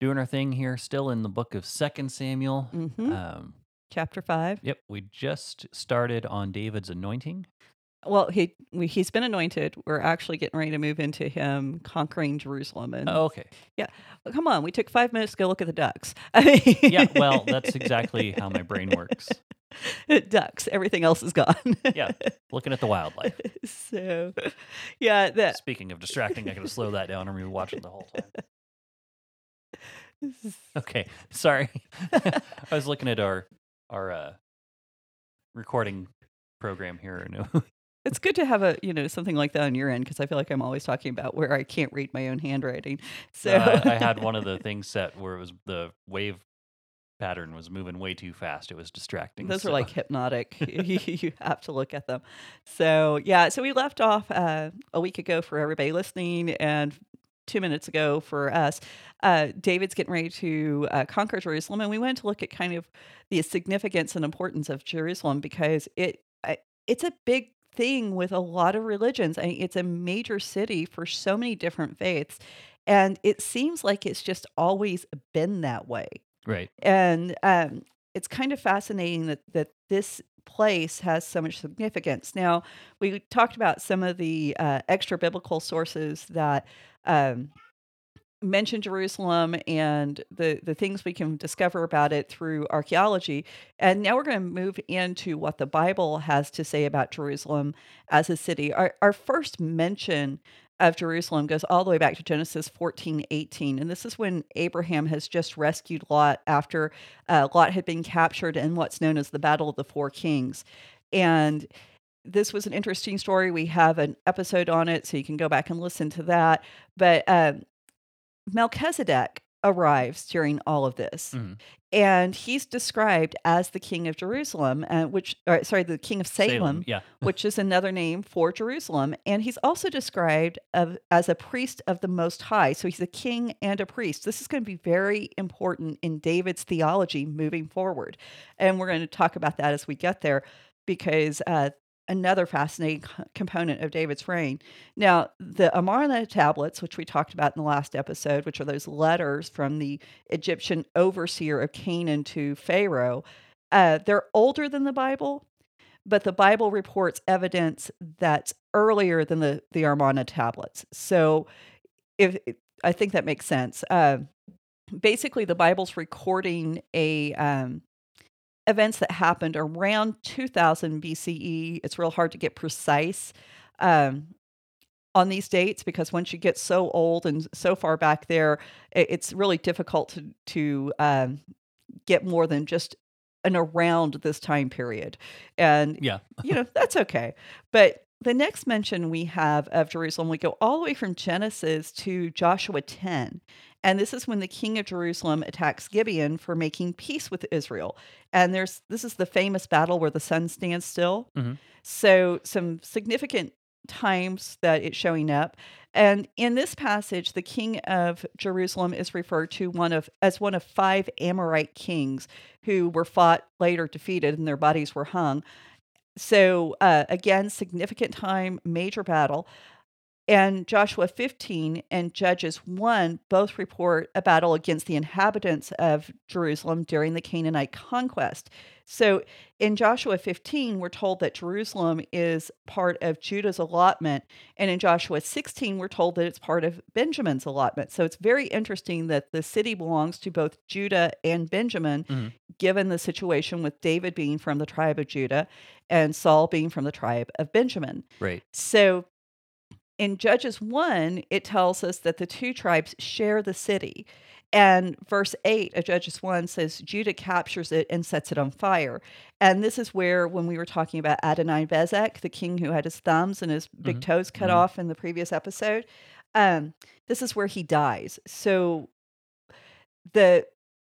doing our thing here, still in the book of Second Samuel. Mhm. Um, Chapter five. yep, we just started on David's anointing. Well, he we, he's been anointed. We're actually getting ready to move into him conquering Jerusalem. And Oh, okay, Yeah. come on, we took five minutes to go look at the ducks. yeah, well, that's exactly how my brain works. It ducks. Everything else is gone. Yeah, looking at the wildlife. so, yeah, that Speaking of distracting, I gotta slow that down and rewatch it the whole time. Okay, sorry. I was looking at our our uh, recording program here. No, it's good to have a you know something like that on your end because I feel like I'm always talking about where I can't read my own handwriting. So Uh, I had one of the things set where it was the wave pattern was moving way too fast. It was distracting. Those so- are like hypnotic. you you have to look at them. So yeah, so we left off uh, a week ago for everybody listening, and two minutes ago for us. Uh, David's getting ready to uh, conquer Jerusalem, and we went to look at kind of the significance and importance of Jerusalem because it it's a big thing with a lot of religions. I mean, it's a major city for so many different faiths, and it seems like it's just always been that way right. and um, it's kind of fascinating that that this place has so much significance. Now, we talked about some of the uh, extra biblical sources that um, mention Jerusalem and the the things we can discover about it through archaeology. And now we're going to move into what the Bible has to say about Jerusalem as a city. Our our first mention of Jerusalem goes all the way back to Genesis 14, 18. And this is when Abraham has just rescued Lot after uh, Lot had been captured in what's known as the Battle of the Four Kings. And this was an interesting story. We have an episode on it, so you can go back and listen to that. But um, Melchizedek arrives during all of this. Mhm. And he's described as the king of Jerusalem, uh, which, or, sorry, the king of Salem, Yeah. which is another name for Jerusalem. And he's also described of, as a priest of the Most High. So he's a king and a priest. This is going to be very important in David's theology moving forward. And we're going to talk about that as we get there because uh, another fascinating component of David's reign. Now, the Amarna tablets, which we talked about in the last episode, which are those letters from the Egyptian overseer of Canaan to Pharaoh, uh, they're older than the Bible, but the Bible reports evidence that's earlier than the the Amarna tablets. So, if I think that makes sense. Uh, basically, the Bible's recording a um, events that happened around 2000 BCE. It's real hard to get precise um, on these dates because once you get so old and so far back there, it's really difficult to to um, get more than just an around this time period. And Yeah. you know, that's okay. But the next mention we have of Jerusalem, we go all the way from Genesis to Joshua 10. And this is when the king of Jerusalem attacks Gibeon for making peace with Israel. And there's this is the famous battle where the sun stands still. Mhm. So some significant times that it's showing up. And in this passage, the king of Jerusalem is referred to one of as one of five Amorite kings who were fought later defeated and their bodies were hung. So uh, again, significant time, major battle. And Joshua 15 and Judges 1 both report a battle against the inhabitants of Jerusalem during the Canaanite conquest. So in Joshua 15, we're told that Jerusalem is part of Judah's allotment. And in Joshua 16, we're told that it's part of Benjamin's allotment. So it's very interesting that the city belongs to both Judah and Benjamin, Mhm. given the situation with David being from the tribe of Judah and Saul being from the tribe of Benjamin. Right. So in Judges 1, it tells us that the two tribes share the city. And verse 8 of Judges 1 says Judah captures it and sets it on fire. And this is where, when we were talking about Adoni Bezek, the king who had his thumbs and his big Mhm. toes cut Mhm. off in the previous episode, um, this is where he dies. So the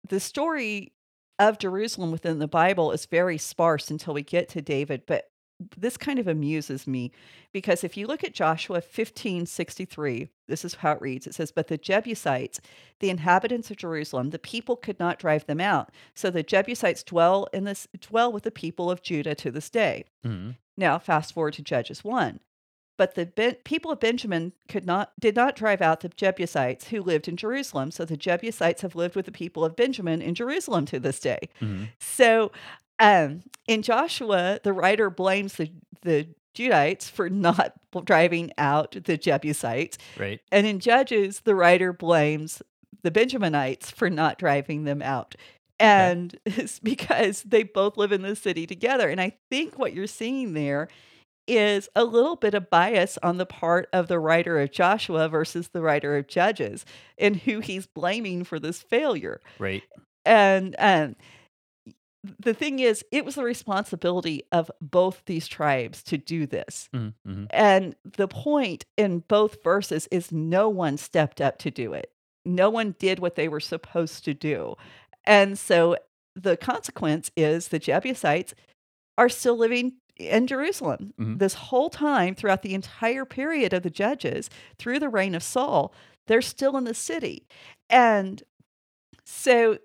the story of Jerusalem within the Bible is very sparse until we get to David, but this kind of amuses me because if you look at Joshua 15:63, this is how it reads. It says, "But the Jebusites, the inhabitants of Jerusalem, the people could not drive them out. So the Jebusites dwell in this dwell with the people of Judah to this day." Mhm. Now, fast forward to Judges 1. But the ben- people of Benjamin could not did not drive out the Jebusites who lived in Jerusalem. So the Jebusites have lived with the people of Benjamin in Jerusalem to this day. Mhm. So um, in Joshua, the writer blames the the Judites for not driving out the Jebusites, Right. and in Judges, the writer blames the Benjaminites for not driving them out. And it's because they both live in the city together. And I think what you're seeing there is a little bit of bias on the part of the writer of Joshua versus the writer of Judges and who he's blaming for this failure. Right. And um, the thing is, it was the responsibility of both these tribes to do this. Mhm. Mhm. And the point in both verses is no one stepped up to do it. No one did what they were supposed to do. And so the consequence is the Jebusites are still living in Jerusalem. Mhm. This whole time, throughout the entire period of the judges, through the reign of Saul, they're still in the city. And so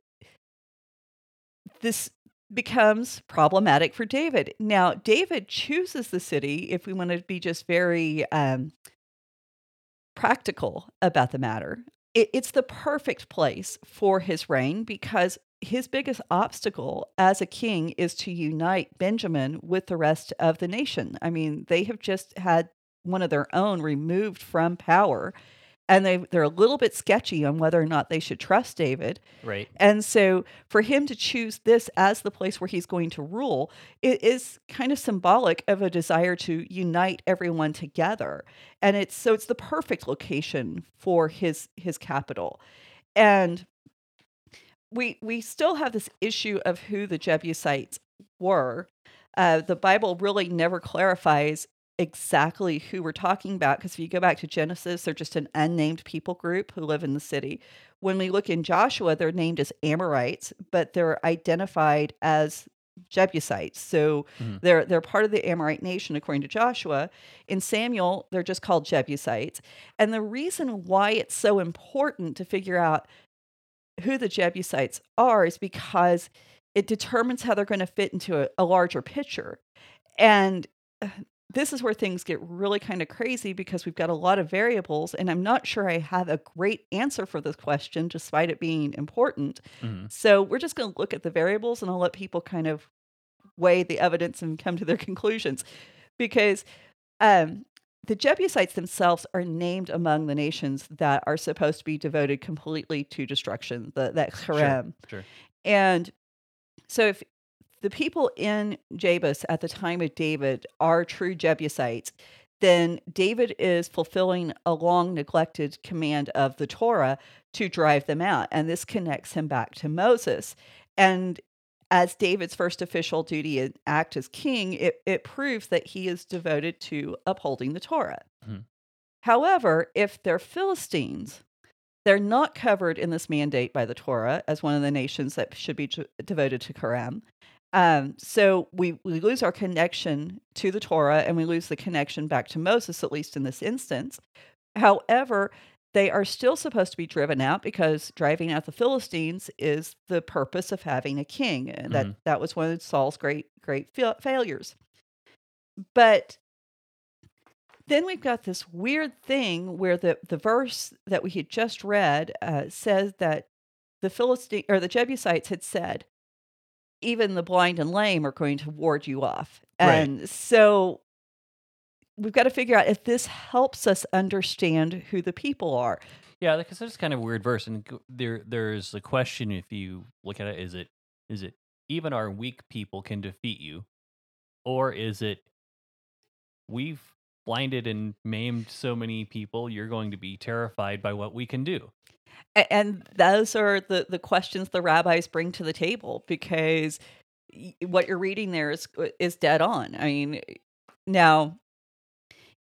this becomes problematic for David. Now, David chooses the city, if we want to be just very um, practical about the matter. It, it's the perfect place for his reign because his biggest obstacle as a king is to unite Benjamin with the rest of the nation. I mean, they have just had one of their own removed from power. And they, they're a little bit sketchy on whether or not they should trust David. Right. And so for him to choose this as the place where he's going to rule, it is kind of symbolic of a desire to unite everyone together. And it's so it's the perfect location for his his capital. And we we still have this issue of who the Jebusites were. Uh, the Bible really never clarifies exactly who we're talking about because if you go back to Genesis, they're just an unnamed people group who live in the city. When we look in Joshua, they're named as Amorites, but they're identified as Jebusites. So Mhm. they're they're part of the Amorite nation according to Joshua. In Samuel, they're just called Jebusites. And the reason why it's so important to figure out who the Jebusites are is because it determines how they're going to fit into a, a larger picture. And uh, this is where things get really kind of crazy because we've got a lot of variables, and I'm not sure I have a great answer for this question, despite it being important. Mhm. So we're just going to look at the variables and I'll let people kind of weigh the evidence and come to their conclusions. Because um, the Jebusites themselves are named among the nations that are supposed to be devoted completely to destruction, the, that Sure. herem. Sure. And so if the people in Jebus at the time of David are true Jebusites, then David is fulfilling a long neglected command of the Torah to drive them out. And this connects him back to Moses. And as David's first official duty and act as king, it, it proves that he is devoted to upholding the Torah. Mhm. However, if they're Philistines, they're not covered in this mandate by the Torah as one of the nations that should be de- devoted to cherem. Um, so we, we lose our connection to the Torah and we lose the connection back to Moses, at least in this instance. However, they are still supposed to be driven out because driving out the Philistines is the purpose of having a king. And that, Mhm. that was one of Saul's great, great fa- failures. But then we've got this weird thing where the, the verse that we had just read uh, says that the Philistine or the Jebusites had said, even the blind and lame are going to ward you off. Right. And so we've got to figure out if this helps us understand who the people are. Yeah, because that's kind of a weird verse, and there there's a question if you look at it: is it is it even our weak people can defeat you, or is it we've blinded and maimed so many people, you're going to be terrified by what we can do? And those are the, the questions the rabbis bring to the table because what you're reading there is uh, is dead on. I mean, now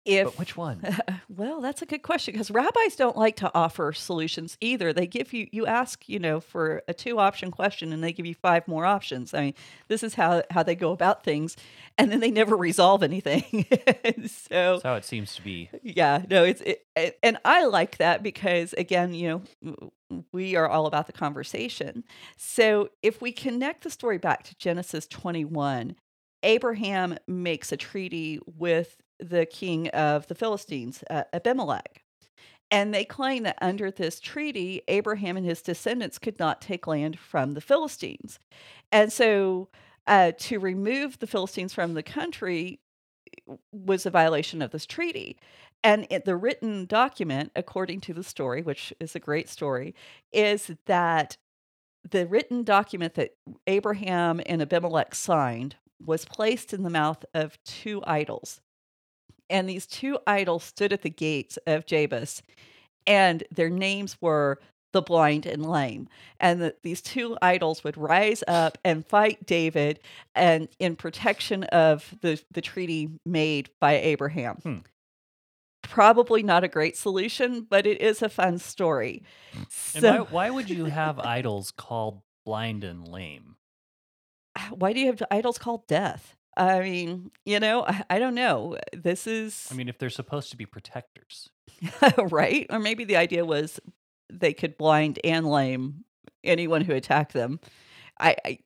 if But which one? well, that's a good question because rabbis don't like to offer solutions either. They give you you ask, you know, for a two option question and they give you five more options. I mean, this is how how they go about things and then they never resolve anything. so That's how it seems to be. yeah, no, it's it, it- and I like that because again, you know, we are all about the conversation. So if we connect the story back to Genesis 21, Abraham makes a treaty with the king of the Philistines, uh, Abimelech. And they claim that under this treaty, Abraham and his descendants could not take land from the Philistines. And so uh, to remove the Philistines from the country was a violation of this treaty. And it, the written document, according to the story, which is a great story, is that the written document that Abraham and Abimelech signed was placed in the mouth of two idols. And these two idols stood at the gates of Jebus, and their names were the blind and lame. And that these two idols would rise up and fight David and in protection of the, the treaty made by Abraham. Hmm. Probably not a great solution, but it is a fun story. And So, why, why would you have idols called blind and lame? why do you have idols called death? I mean, you know, I, I don't know. This is I mean, if they're supposed to be protectors, right? Or maybe the idea was they could blind and lame anyone who attacked them. I, I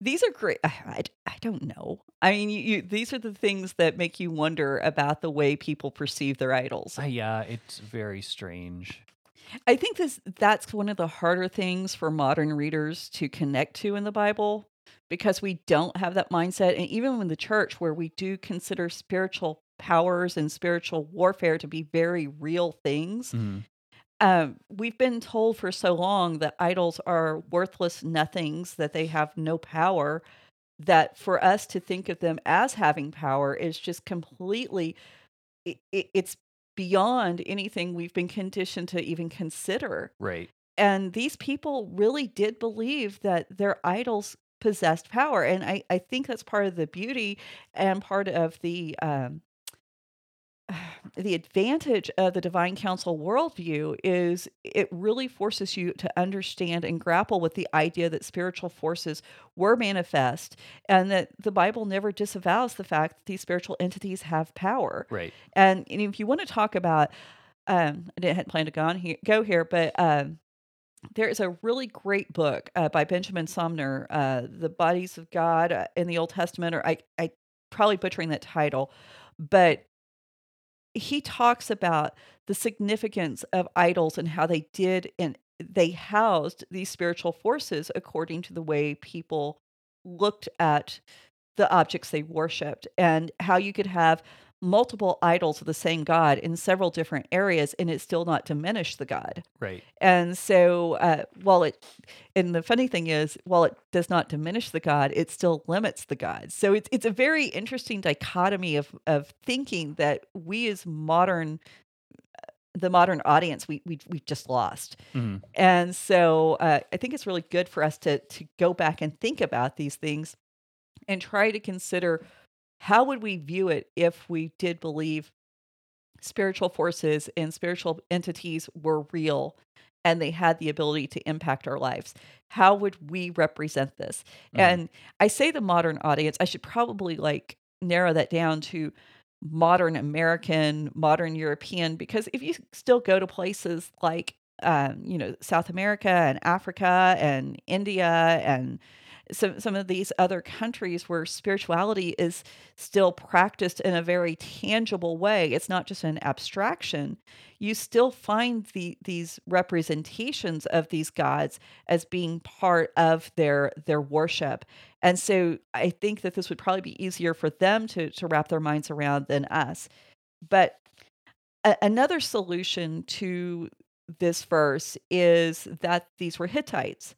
these are great. I, I, I don't know. I mean, you, you, these are the things that make you wonder about the way people perceive their idols. uh, yeah, it's very strange. I think this that's one of the harder things for modern readers to connect to in the Bible because we don't have that mindset and even in the church where we do consider spiritual powers and spiritual warfare to be very real things. Mhm. Um, we've been told for so long that idols are worthless nothings, that they have no power, that for us to think of them as having power is just completely, it, it, it's beyond anything we've been conditioned to even consider. Right. And these people really did believe that their idols possessed power. And I, I think that's part of the beauty and part of the um, the advantage of the divine council worldview is it really forces you to understand and grapple with the idea that spiritual forces were manifest and that the Bible never disavows the fact that these spiritual entities have power. Right. And, and if you want to talk about, um, I didn't plan to go, on here, go here, but um, there is a really great book uh, by Benjamin Sommer, uh, "The Bodies of God uh, in the Old Testament," or I, I probably butchering that title, but he talks about the significance of idols and how they did and they housed these spiritual forces according to the way people looked at the objects they worshipped and how you could have multiple idols of the same god in several different areas and it still not diminish the god Right. and so uh, while it and the funny thing is while it does not diminish the god it still limits the god so it's it's a very interesting dichotomy of of thinking that we as modern the modern audience we we we've just lost Mhm. and so uh, I think it's really good for us to to go back and think about these things and try to consider how would we view it if we did believe spiritual forces and spiritual entities were real and they had the ability to impact our lives how would we represent this Mhm. and i say the modern audience i should probably like narrow that down to modern american modern european because if you still go to places like um, you know south america and africa and india and some some of these other countries where spirituality is still practiced in a very tangible way. It's not just an abstraction. You still find the these representations of these gods as being part of their their worship. And so i think that this would probably be easier for them to to wrap their minds around than us. But a- another solution to this verse is that these were hittites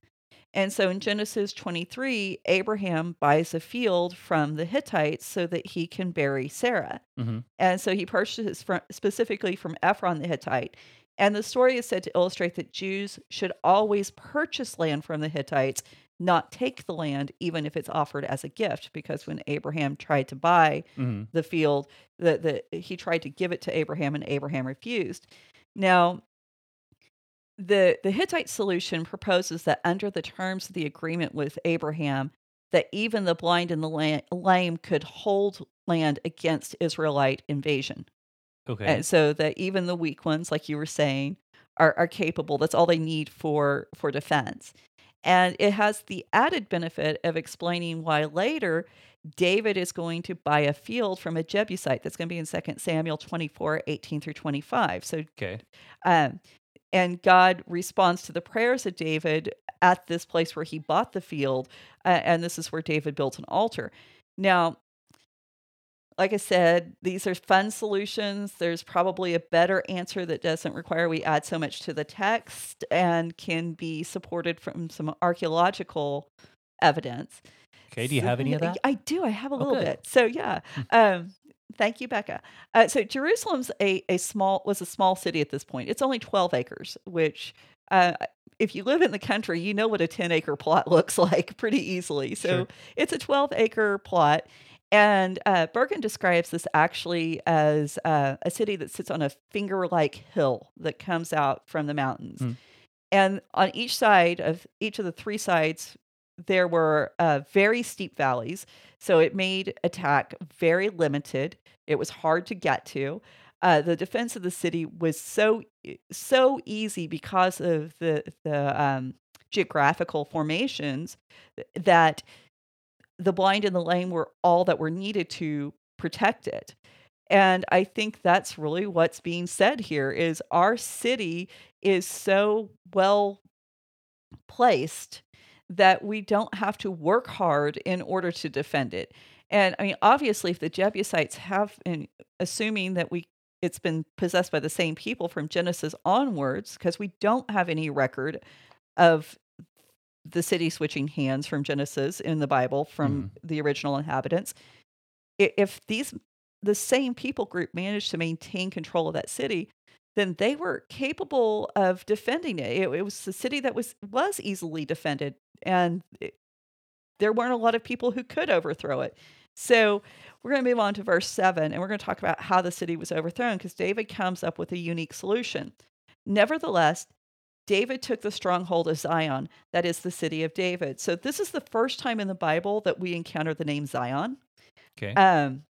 and so in Genesis 23, Abraham buys a field from the Hittites so that he can bury Sarah. Mhm. And so he purchases from, specifically from Ephron the Hittite. And the story is said to illustrate that Jews should always purchase land from the Hittites not take the land even if it's offered as a gift because when Abraham tried to buy Mhm. the field the, the he tried to give it to Abraham and Abraham refused. Now the the Hittite solution proposes that under the terms of the agreement with Abraham that even the blind and the la- lame could hold land against Israelite invasion. Okay. And so that even the weak ones, like you were saying, are, are capable. That's all they need for for defense. And it has the added benefit of explaining why later David is going to buy a field from a Jebusite. That's going to be in 2 Samuel 24, 18 through 25. So okay. um, and God responds to the prayers of David at this place where he bought the field. Uh, and this is where David built an altar. Now, like I said, these are fun solutions. There's probably a better answer that doesn't require we add so much to the text and can be supported from some archaeological evidence. Okay. Do you have any of that? I do. I have a Oh, little good. bit. So yeah. Um, thank you, Becca. Uh, so Jerusalem's a a small was a small city at this point. It's only twelve acres, which. Uh, if you live in the country, you know what a 10 acre plot looks like pretty easily. So Sure. it's a 12 acre plot. And uh, Bergen describes this actually as uh, a city that sits on a finger like hill that comes out from the mountains. Hmm. And on each side of each of the three sides, there were uh, very steep valleys. So it made attack very limited. It was hard to get to. Uh, the defense of the city was so so easy because of the the um, geographical formations that the blind and the lame were all that were needed to protect it. And I think that's really what's being said here is our city is so well placed that we don't have to work hard in order to defend it. And I mean, obviously, if the Jebusites have, and assuming that we it's been possessed by the same people from Genesis onwards, because we don't have any record of the city switching hands from Genesis in the Bible from mm-hmm. the original inhabitants. If these the same people group managed to maintain control of that city, then they were capable of defending it. It, it was a city that was was easily defended, and it- there weren't a lot of people who could overthrow it. So we're going to move on to verse seven, and we're going to talk about how the city was overthrown because David comes up with a unique solution. Nevertheless, David took the stronghold of Zion, that is the city of David. So this is the first time in the Bible that we encounter the name Zion. Okay. Um,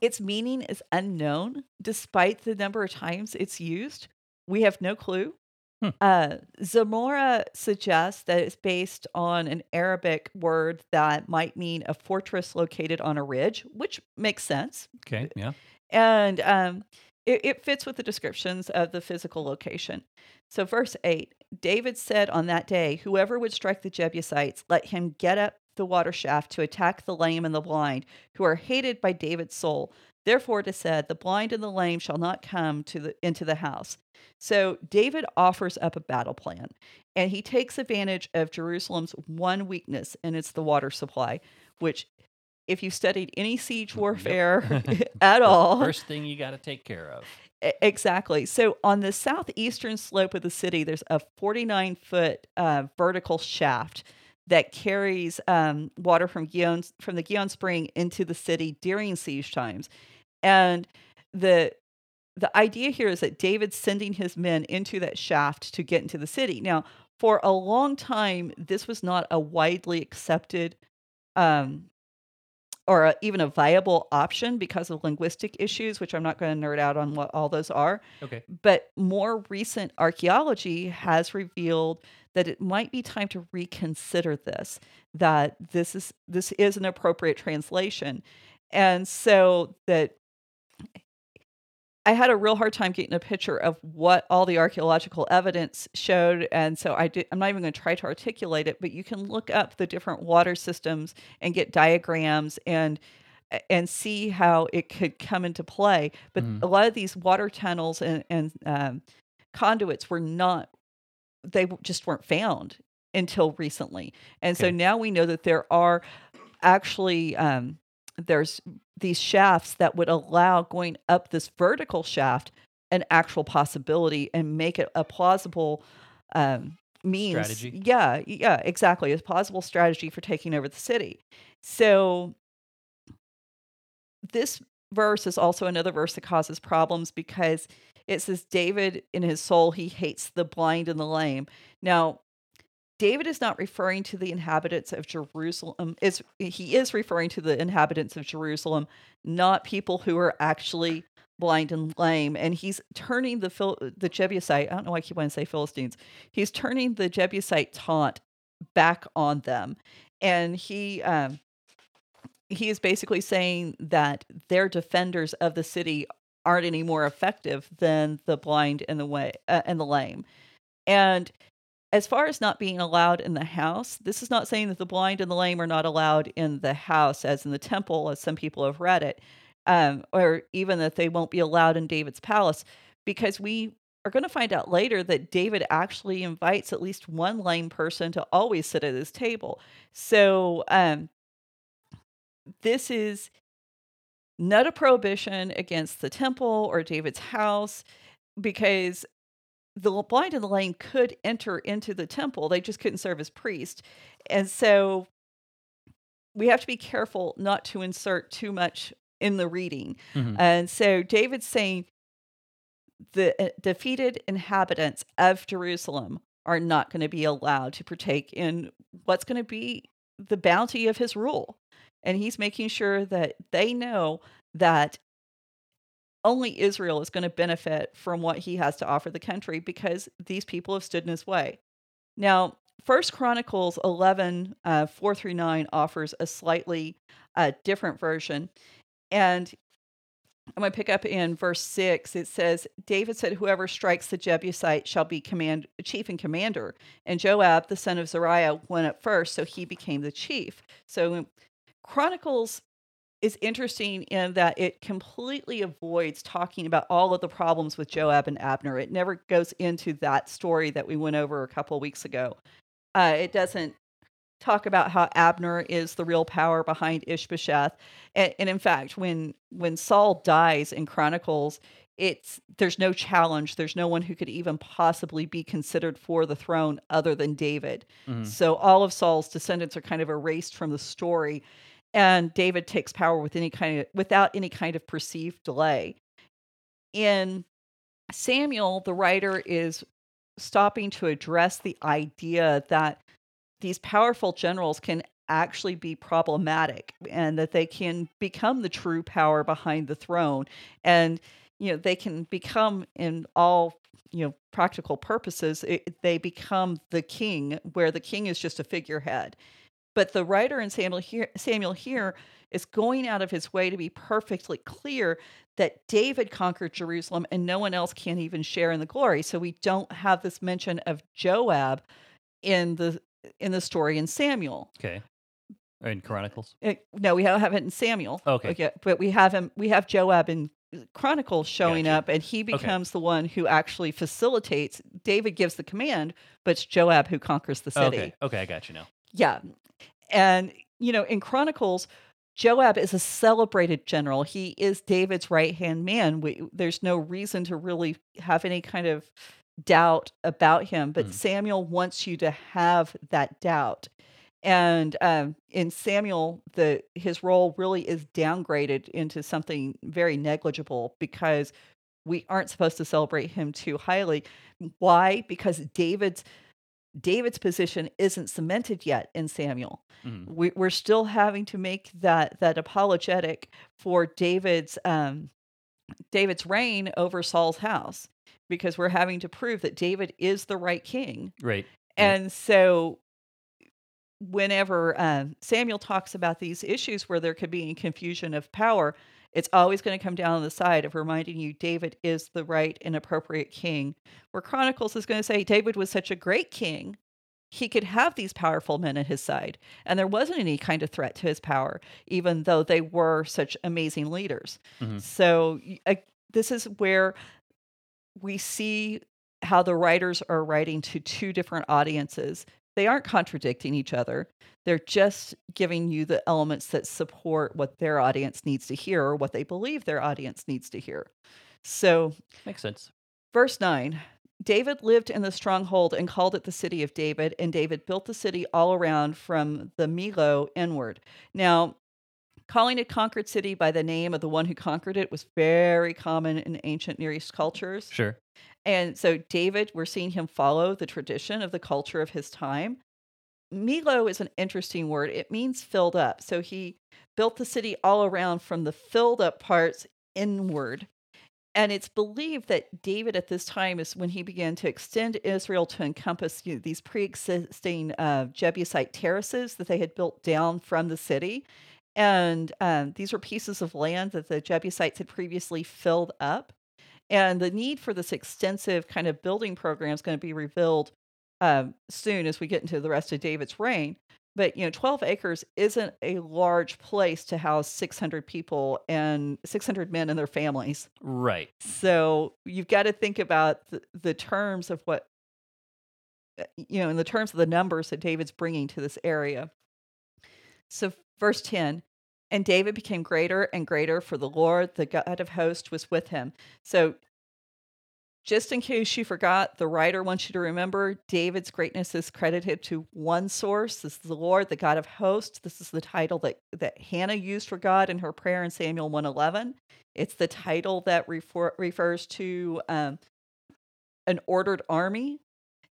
its meaning is unknown, despite the number of times it's used. We have no clue. Hmm. Uh, Zamora suggests that it's based on an Arabic word that might mean a fortress located on a ridge, which makes sense. okay. Yeah. And um, it, it fits with the descriptions of the physical location. So, verse 8 David said on that day, Whoever would strike the Jebusites, let him get up the water shaft to attack the lame and the blind, who are hated by David's soul. Therefore, it is said, The blind and the lame shall not come to the, into the house. So, David offers up a battle plan, and he takes advantage of Jerusalem's one weakness, and it's the water supply, which, if you studied any siege Yep. warfare at all, First thing you got to take care of. Exactly. So on the southeastern slope of the city, there's a 49 foot uh, vertical shaft that carries um, water from Gihon, from the Gihon Spring into the city during siege times. And the the idea here is that David's sending his men into that shaft to get into the city. Now, for a long time, this was not a widely accepted um, or a, even a viable option because of linguistic issues, which I'm not going to nerd out on what all those are. Okay. But more recent archaeology has revealed that it might be time to reconsider this. That this is this is an appropriate translation, and so that I had a real hard time getting a picture of what all the archaeological evidence showed, and so I did, I'm not even going to try to articulate it. But you can look up the different water systems and get diagrams and and see how it could come into play. But Mhm. a lot of these water tunnels and, and um, conduits were not; they just weren't found until recently. And so now we know that there are actually um, there's these shafts that would allow going up this vertical shaft an actual possibility and make it a plausible um, means Strategy. yeah yeah exactly a plausible strategy for taking over the city so this verse is also another verse that causes problems because it says david in his soul he hates the blind and the lame. Now david is not referring to the inhabitants of jerusalem is he is referring to the inhabitants of jerusalem not people who are actually blind and lame. And he's turning the Phil- the jebusite i don't know why i keep wanting to say philistines he's turning the jebusite taunt back on them. And he um he is basically saying that their defenders of the city aren't any more effective than the blind and the way uh, and the lame. And as far as not being allowed in the house this is not saying that the blind and the lame are not allowed in the house as in the temple as some people have read it um, or even that they won't be allowed in david's palace because we are going to find out later that david actually invites at least one lame person to always sit at his table. So um, this is not a prohibition against the temple or David's house because the blind and the lame could enter into the temple. They just couldn't serve as priest. And so we have to be careful not to insert too much in the reading. Mhm. And so David's saying the uh, defeated inhabitants of Jerusalem are not going to be allowed to partake in what's going to be the bounty of his rule. And he's making sure that they know that only Israel is going to benefit from what he has to offer the country because these people have stood in his way. Now, First Chronicles 11, uh, 4 through 9 offers a slightly uh, different version. And I'm going to pick up in verse 6. It says, David said, Whoever strikes the Jebusite shall be command, chief and commander. And Joab, the son of Zeruiah, went up first, so he became the chief. So Chronicles is interesting in that it completely avoids talking about all of the problems with Joab and Abner. It never goes into that story that we went over a couple of weeks ago. Uh, it doesn't talk about how Abner is the real power behind Ishbosheth. And, and in fact, when when Saul dies in Chronicles, it's there's no challenge. There's no one who could even possibly be considered for the throne other than David. Mhm. So all of Saul's descendants are kind of erased from the story, and David takes power with any kind of without any kind of perceived delay. In Samuel, the writer is stopping to address the idea that these powerful generals can actually be problematic and that they can become the true power behind the throne and you know they can become in all you know practical purposes it, they become the king where the king is just a figurehead but the writer in Samuel here, Samuel here is going out of his way to be perfectly clear that David conquered Jerusalem and no one else can even share in the glory. So we don't have this mention of Joab in the in the story in Samuel. Okay. In Chronicles. Uh, no, we don't have it in Samuel. Okay. okay. but we have him. We have Joab in Chronicles showing Gotcha. up, and he becomes the one who actually facilitates. David gives the command, but it's Joab who conquers the city. Okay. Okay, I got you now. Yeah. And, you know, in Chronicles, Joab is a celebrated general. He is David's right hand man. We, there's no reason to really have any kind of doubt about him, but Mhm. Samuel wants you to have that doubt. And um, in Samuel, the his role really is downgraded into something very negligible because we aren't supposed to celebrate him too highly. Why? Because David's David's position isn't cemented yet in Samuel. Mhm. We, we're still having to make that that apologetic for David's um, David's reign over Saul's house because we're having to prove that David is the right king. Right. And so, whenever um, Samuel talks about these issues where there could be confusion of power, it's always going to come down on the side of reminding you David is the right and appropriate king. Where Chronicles is going to say David was such a great king, he could have these powerful men at his side, and there wasn't any kind of threat to his power, even though they were such amazing leaders. Mhm. So, uh, this is where we see how the writers are writing to two different audiences. They aren't contradicting each other. They're just giving you the elements that support what their audience needs to hear or what they believe their audience needs to hear. So, Makes sense. verse 9 David lived in the stronghold and called it the city of David, and David built the city all around from the Millo inward. Now, calling a conquered city by the name of the one who conquered it was very common in ancient Near East cultures. Sure. And so, David, we're seeing him follow the tradition of the culture of his time. Millo is an interesting word. It means filled up. So, he built the city all around from the filled up parts inward. And it's believed that David at this time is when he began to extend Israel to encompass you know, these pre existing uh, Jebusite terraces that they had built down from the city. And um, these were pieces of land that the Jebusites had previously filled up. And the need for this extensive kind of building program is going to be revealed um, soon as we get into the rest of David's reign. But you know, 12 acres isn't a large place to house 600 people and 600 men and their families. Right. So you've got to think about the, the terms of what uh, you know, in the terms of the numbers that David's bringing to this area. So verse 10, and David became greater and greater, for the Lord, the God of hosts, was with him. So, just in case you forgot, the writer wants you to remember David's greatness is credited to one source. This is the Lord, the God of hosts. This is the title that, that Hannah used for God in her prayer in Samuel 111. It's the title that refer, refers to um, an ordered army,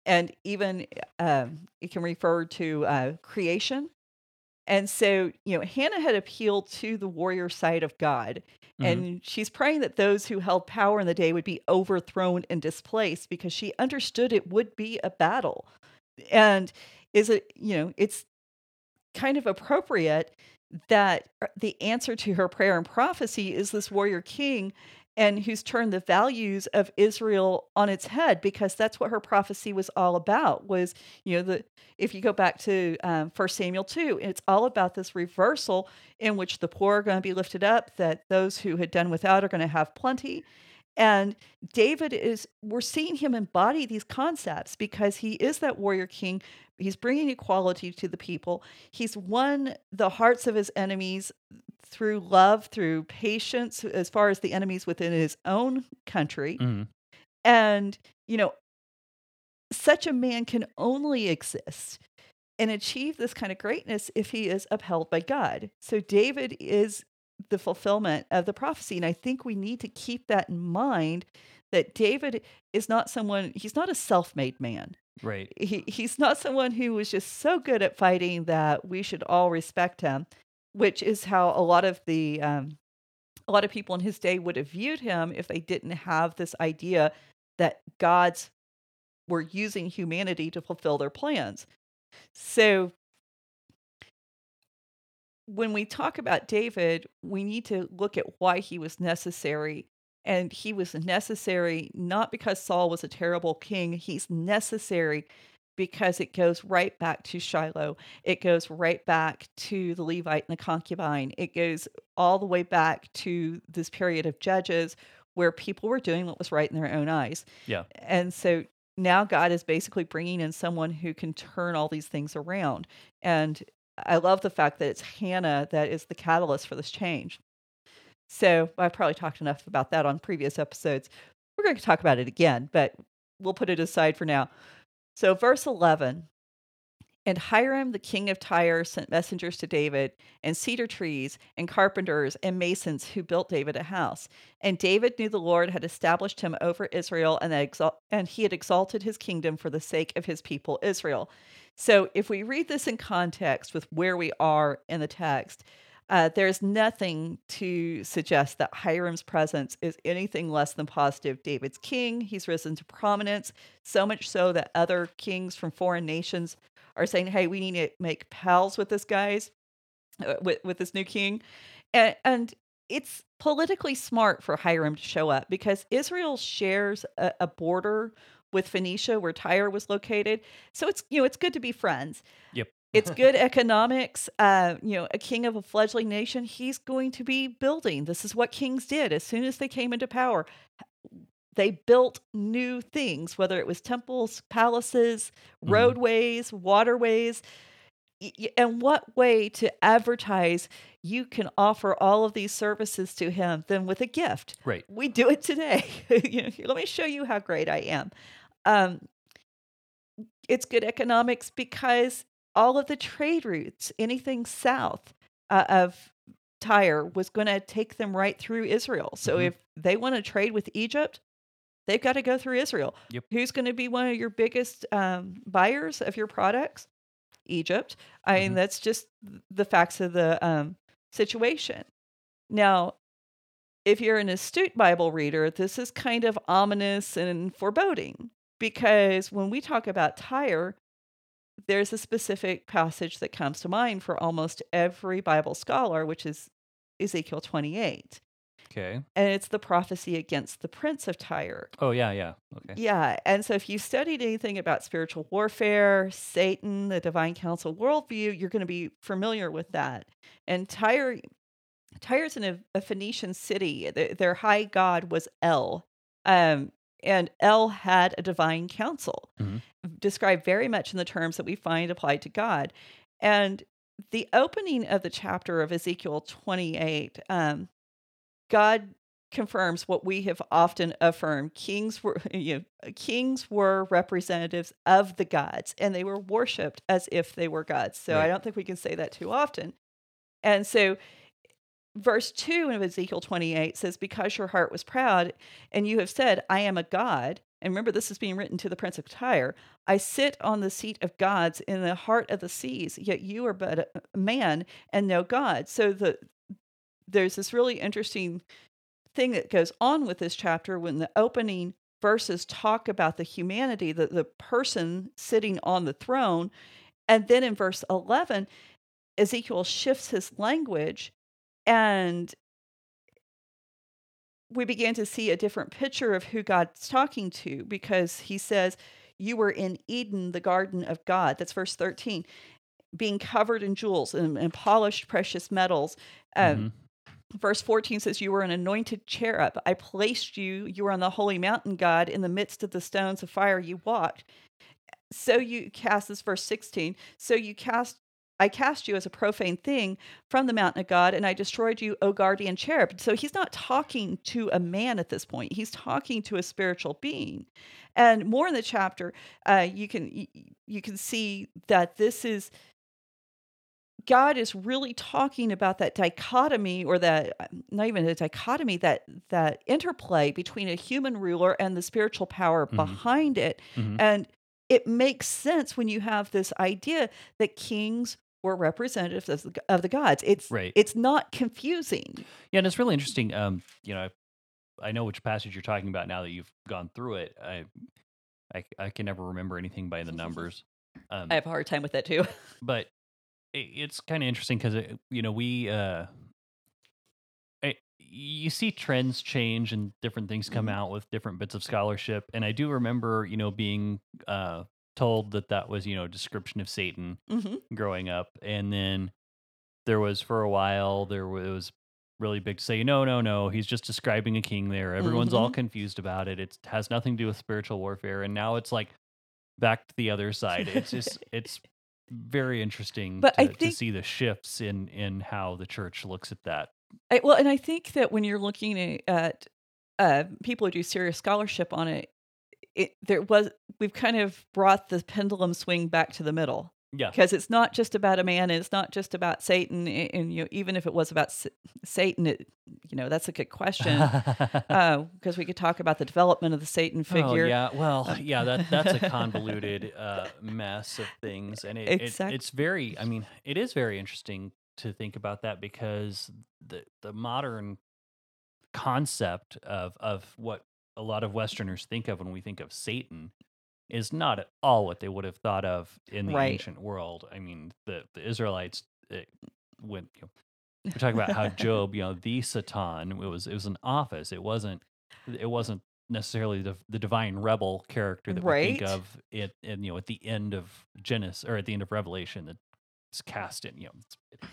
and even um, it can refer to uh, creation. And so, you know, Hannah had appealed to the warrior side of God. Mhm. And she's praying that those who held power in the day would be overthrown and displaced because she understood it would be a battle. And is it, you know, it's kind of appropriate that uh, the answer to her prayer and prophecy is this warrior king and who's turned the values of Israel on its head because that's what her prophecy was all about was you know the if you go back to um, 1 Samuel 2 it's all about this reversal in which the poor are going to be lifted up that those who had done without are going to have plenty. And David is we're seeing him embody these concepts because he is that warrior king he's bringing equality to the people he's won the hearts of his enemies through love, through patience, as far as the enemies within his own country. Mhm. And, you know, such a man can only exist and achieve this kind of greatness if he is upheld by God. So David is the fulfillment of the prophecy. And I think we need to keep that in mind that David is not someone, he's not a self made man Right. he he's not someone who was just so good at fighting that we should all respect him, which is how a lot of the um, a lot of people in his day would have viewed him if they didn't have this idea that gods were using humanity to fulfill their plans. So when we talk about David, we need to look at why he was necessary. And he was necessary not because Saul was a terrible king, he's necessary because it goes right back to Shiloh. It goes right back to the Levite and the concubine. It goes all the way back to this period of judges where people were doing what was right in their own eyes. Yeah. And so now God is basically bringing in someone who can turn all these things around. And I love the fact that it's Hannah that is the catalyst for this change. So I've probably talked enough about that on previous episodes. We're going to talk about it again, but we'll put it aside for now. So, verse 11 And Hiram, the king of Tyre, sent messengers to David, and cedar trees, and carpenters, and masons who built David a house. And David knew the Lord had established him over Israel, and, exal- and he had exalted his kingdom for the sake of his people Israel. So, if we read this in context with where we are in the text, uh, there's nothing to suggest that Hiram's presence is anything less than positive. David's king, he's risen to prominence, so much so that other kings from foreign nations are saying, hey, we need to make pals with this guy's, uh, with, with this new king. And, and it's politically smart for Hiram to show up because Israel shares a, a border with Phoenicia where Tyre was located. So it's, you know, it's good to be friends. Yep. It's good economics. Uh, you know, a king of a fledgling nation, he's going to be building. This is what kings did as soon as they came into power. They built new things, whether it was temples, palaces, Mhm. roadways, waterways. And what way to advertise you can offer all of these services to him than with a gift? Right. We do it today. you know, let me show you how great I am. Um, it's good economics because all of the trade routes, anything south uh, of Tyre, was going to take them right through Israel. So Mhm. if they want to trade with Egypt, they've got to go through Israel. Yep. Who's going to be one of your biggest um, buyers of your products? Egypt. I mean, Mhm. that's just the facts of the um, situation. Now, if you're an astute Bible reader, this is kind of ominous and foreboding because when we talk about Tyre, there's a specific passage that comes to mind for almost every Bible scholar, which is Ezekiel 28. Okay. And it's the prophecy against the prince of Tyre. Oh yeah, yeah. Okay. Yeah. And so if you studied anything about spiritual warfare, Satan, the divine council worldview, you're going to be familiar with that. And Tyre, Tyre's in a, a Phoenician city. Their, their high god was El. Um, and El had a divine council, Mhm. described very much in the terms that we find applied to God. And the opening of the chapter of Ezekiel 28, um, God confirms what we have often affirmed kings were you know, kings were representatives of the gods and they were worshipped as if they were gods so i don't think we can say that too often and so verse 2 of ezekiel 28 says because your heart was proud and you have said i am a god and remember this is being written to the prince of tyre i sit on the seat of gods in the heart of the seas yet you are but a man and no god so the there's this really interesting thing that goes on with this chapter when the opening verses talk about the humanity, the, the person sitting on the throne. And then in verse 11, Ezekiel shifts his language and we begin to see a different picture of who God's talking to because he says, You were in Eden, the garden of God. That's verse 13. Being covered in jewels and, and polished precious metals. Um, Mhm. Verse 14 says, You were an anointed cherub. I placed you. You were on the holy mountain, God. In the midst of the stones of fire, you walked. So you cast, this verse 16. So you cast, I cast you as a profane thing from the mountain of God, and I destroyed you, O guardian cherub. So he's not talking to a man at this point. He's talking to a spiritual being. And more in the chapter, uh, you can you can see that this is God is really talking about that dichotomy or that not even a dichotomy that that interplay between a human ruler and the spiritual power Mhm. behind it Mhm. and it makes sense when you have this idea that kings were representatives of the, of the gods it's Right. it's not confusing Yeah, and it's really interesting. Um, you know, I, I know which passage you're talking about now that you've gone through it. I, I, I can never remember anything by the numbers. Um, i have a hard time with that too but it, it's kind of interesting because you know we uh I, you see trends change and different things come Mhm. out with different bits of scholarship and i do remember you know being uh told that that was you know a description of satan hmm growing up and then there was for a while there was really big to say no no no he's just describing a king there. Everyone's all Mhm. confused about it. It has nothing to do with spiritual warfare. And now it's like back to the other side. It's just it's very interesting But to, I to see the shifts in in how the church looks at that. I, well, and I think that when you're looking at uh, people who do serious scholarship on it, it there was we've kind of brought the pendulum swing back to the middle yeah because it's not just about a man, and it's not just about Satan, and, and you know even if it was about S- Satan, it, you know that's a good question because we could talk about the development of the Satan figure. Oh, yeah, well, Uh, yeah, that that's a convoluted uh, mess of things, and it, it it's very. I mean, it is very interesting to think about that because the the modern concept of of what a lot of Westerners think of when we think of Satan is not at all what they would have thought of in the Right. ancient world. I mean, the the Israelites eh, it went. You know, we're talking about how Job, you know, the Satan, it was it was an office. It wasn't it wasn't necessarily the the divine rebel character that we think of it and you know at the end of Genesis or at the end of Revelation that's cast in, you know.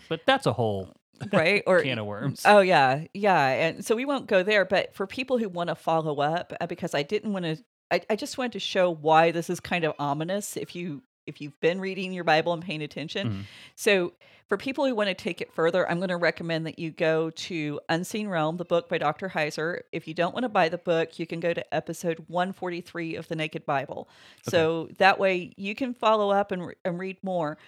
But that's a whole right or can of worms. Oh yeah, yeah, and so we won't go there. But for people who want to follow up, uh, because I didn't want to, I, I just wanted to show why this is kind of ominous. If you if you've been reading your Bible and paying attention. Mhm. So, for people who want to take it further, I'm going to recommend that you go to Unseen Realm, the book by Dr. Heiser. If you don't want to buy the book, you can go to episode 143 of the Naked Bible. So that way you can follow up and, re- and read more.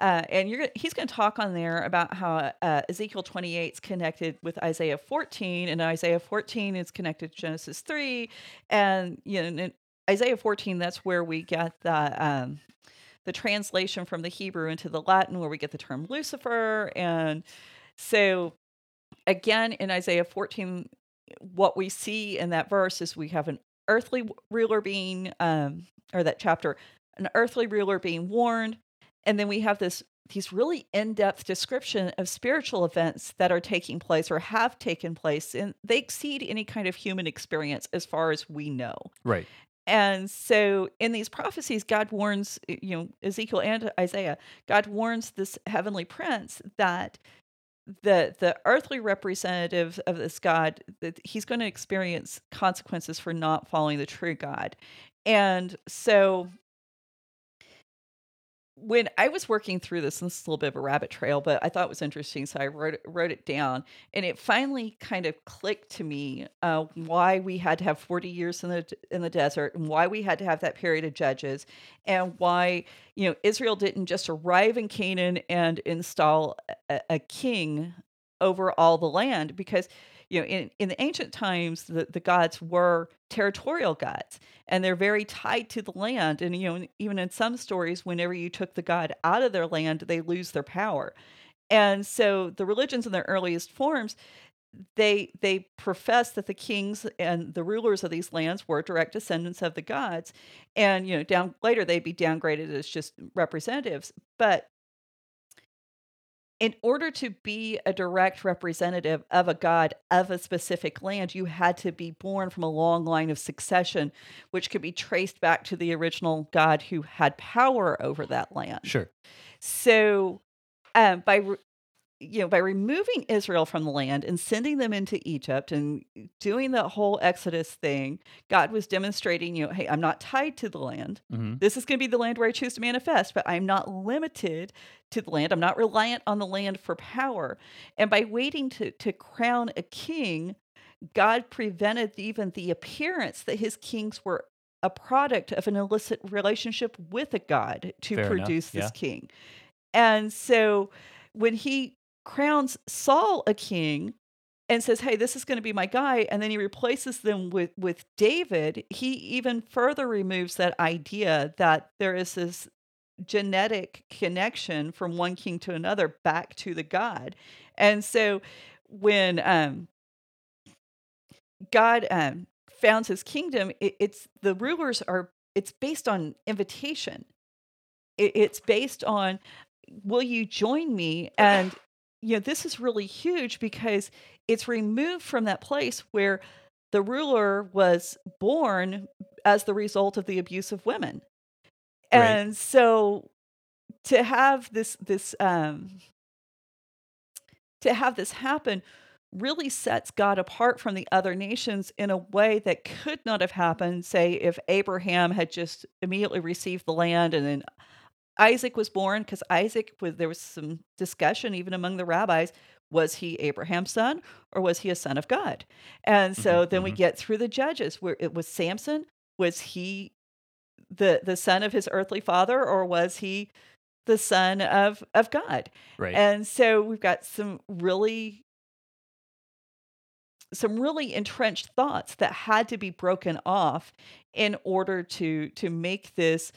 Uh, and you're he's going to talk on there about how uh, Ezekiel 28 is connected with Isaiah 14, and Isaiah 14 is connected to Genesis 3, and you know Isaiah 14 that's where we get the um, the translation from the Hebrew into the Latin, where we get the term Lucifer, and so again in Isaiah 14, what we see in that verse is we have an earthly ruler being, um, or that chapter, an earthly ruler being warned, and then we have this these really in-depth description of spiritual events that are taking place or have taken place and they exceed any kind of human experience as far as we know Right. and so in these prophecies god warns eh, you know ezekiel and isaiah god warns this heavenly prince that the the earthly representative of this god that he's going to experience consequences for not following the true god and so when I was working through this, this is a little bit of a rabbit trail, but I thought it was interesting, so I wrote wrote it down, and it finally kind of clicked to me uh, why we had to have forty years in the in the desert, and why we had to have that period of judges, and why you know Israel didn't just arrive in Canaan and install a, a king over all the land, because you know in in the ancient times the, the gods were territorial gods and they're very tied to the land and you know even in some stories whenever you took the god out of their land they lose their power. And so the religions in their earliest forms they they profess that the kings and the rulers of these lands were direct descendants of the gods and you know down later they'd be downgraded as just representatives but in order to be a direct representative of a god of a specific land, you had to be born from a long line of succession, which could be traced back to the original god who had power over that land. Sure. So, um, by re- you know, by removing Israel from the land and sending them into Egypt and doing that whole Exodus thing, God was demonstrating, you know, hey, I'm not tied to the land. hmm This is going to be the land where I choose to manifest, but I'm not limited to the land. I'm not reliant on the land for power. And by waiting to, to crown a king, God prevented even the appearance that his kings were a product of an illicit relationship with a god to Fair enough, produce this yeah. king. And so when he crowns Saul a king, and says, "Hey, this is going to be my guy," and then he replaces them with with David. He even further removes that idea that there is this genetic connection from one king to another back to the God. And so when um, God um, founds his kingdom, it, it's the rulers are it's based on invitation. It, it's based on will you join me and you know this is really huge because it's removed from that place where the ruler was born as the result of the abuse of women Right. and so to have this this um to have this happen really sets God apart from the other nations in a way that could not have happened say if Abraham had just immediately received the land and then Isaac was born because Isaac was there was some discussion even among the rabbis was he Abraham's son or was he a son of God and so Mhm, then we mhm. get through the judges where it was Samson was he the the son of his earthly father or was he the son of of God Right. and so we've got some really some really entrenched thoughts that had to be broken off in order to to make this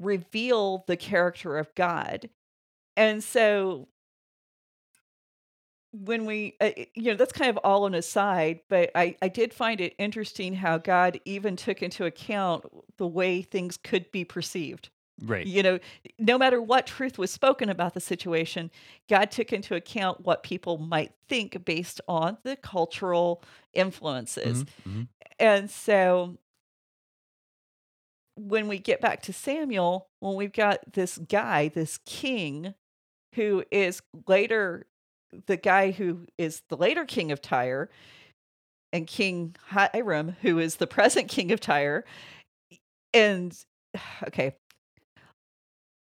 reveal the character of God. And so when we uh, you know that's kind of all on an aside but I, I did find it interesting how god even took into account the way things could be perceived right. you know no matter what truth was spoken about the situation god took into account what people might think based on the cultural influences Mhm, mhm. and so when we get back to samuel when we've got this guy this king who is later the guy who is the later king of tyre and king hiram who is the present king of tyre and okay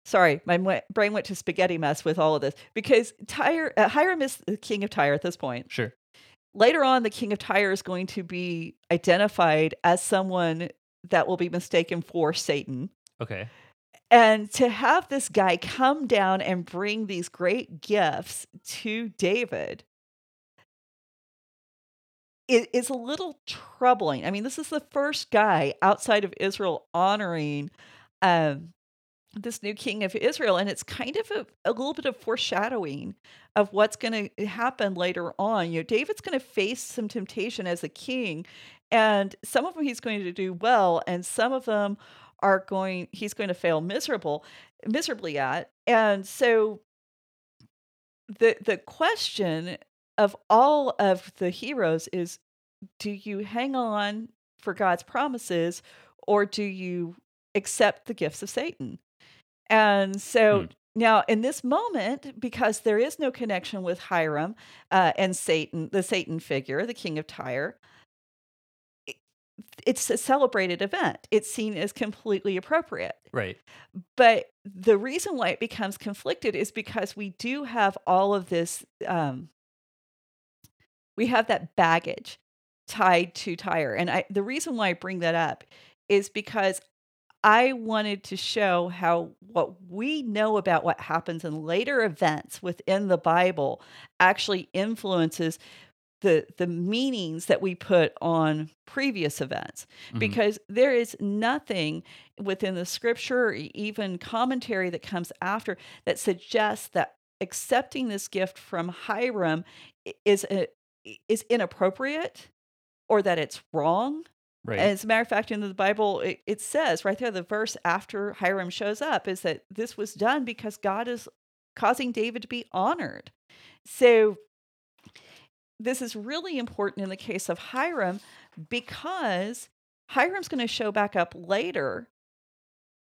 sorry, my brain went to spaghetti mess with all of this because Tyre, uh, Hiram is the king of Tyre at this point. Sure. Later on, the king of Tyre is going to be identified as someone that will be mistaken for Satan. Okay. And to have this guy come down and bring these great gifts to David it is a little troubling. I mean, this is the first guy outside of Israel honoring um, this new king of Israel, and it's kind of a, a little bit of foreshadowing of what's going to happen later on. You know, David's going to face some temptation as a king, and some of them he's going to do well, and some of them are going he's going to fail miserable miserably at. And so the the question of all of the heroes is do you hang on for God's promises or do you accept the gifts of Satan? And so Hmm. now in this moment, because there is no connection with Hiram uh, and Satan, the Satan figure, the king of Tyre, it's a celebrated event. It's seen as completely appropriate. Right. But the reason why it becomes conflicted is because we do have all of this, um, we have that baggage tied to Tyre. And I, the reason why I bring that up is because I wanted to show how what we know about what happens in later events within the Bible actually influences the the meanings that we put on previous events Mhm. because there is nothing within the scripture or even commentary that comes after that suggests that accepting this gift from Hiram is a, is inappropriate or that it's wrong Right. as a matter of fact, in the Bible, it, it says right there, the verse after Hiram shows up is that this was done because God is causing David to be honored. So, this is really important in the case of Hiram because Hiram's going to show back up later.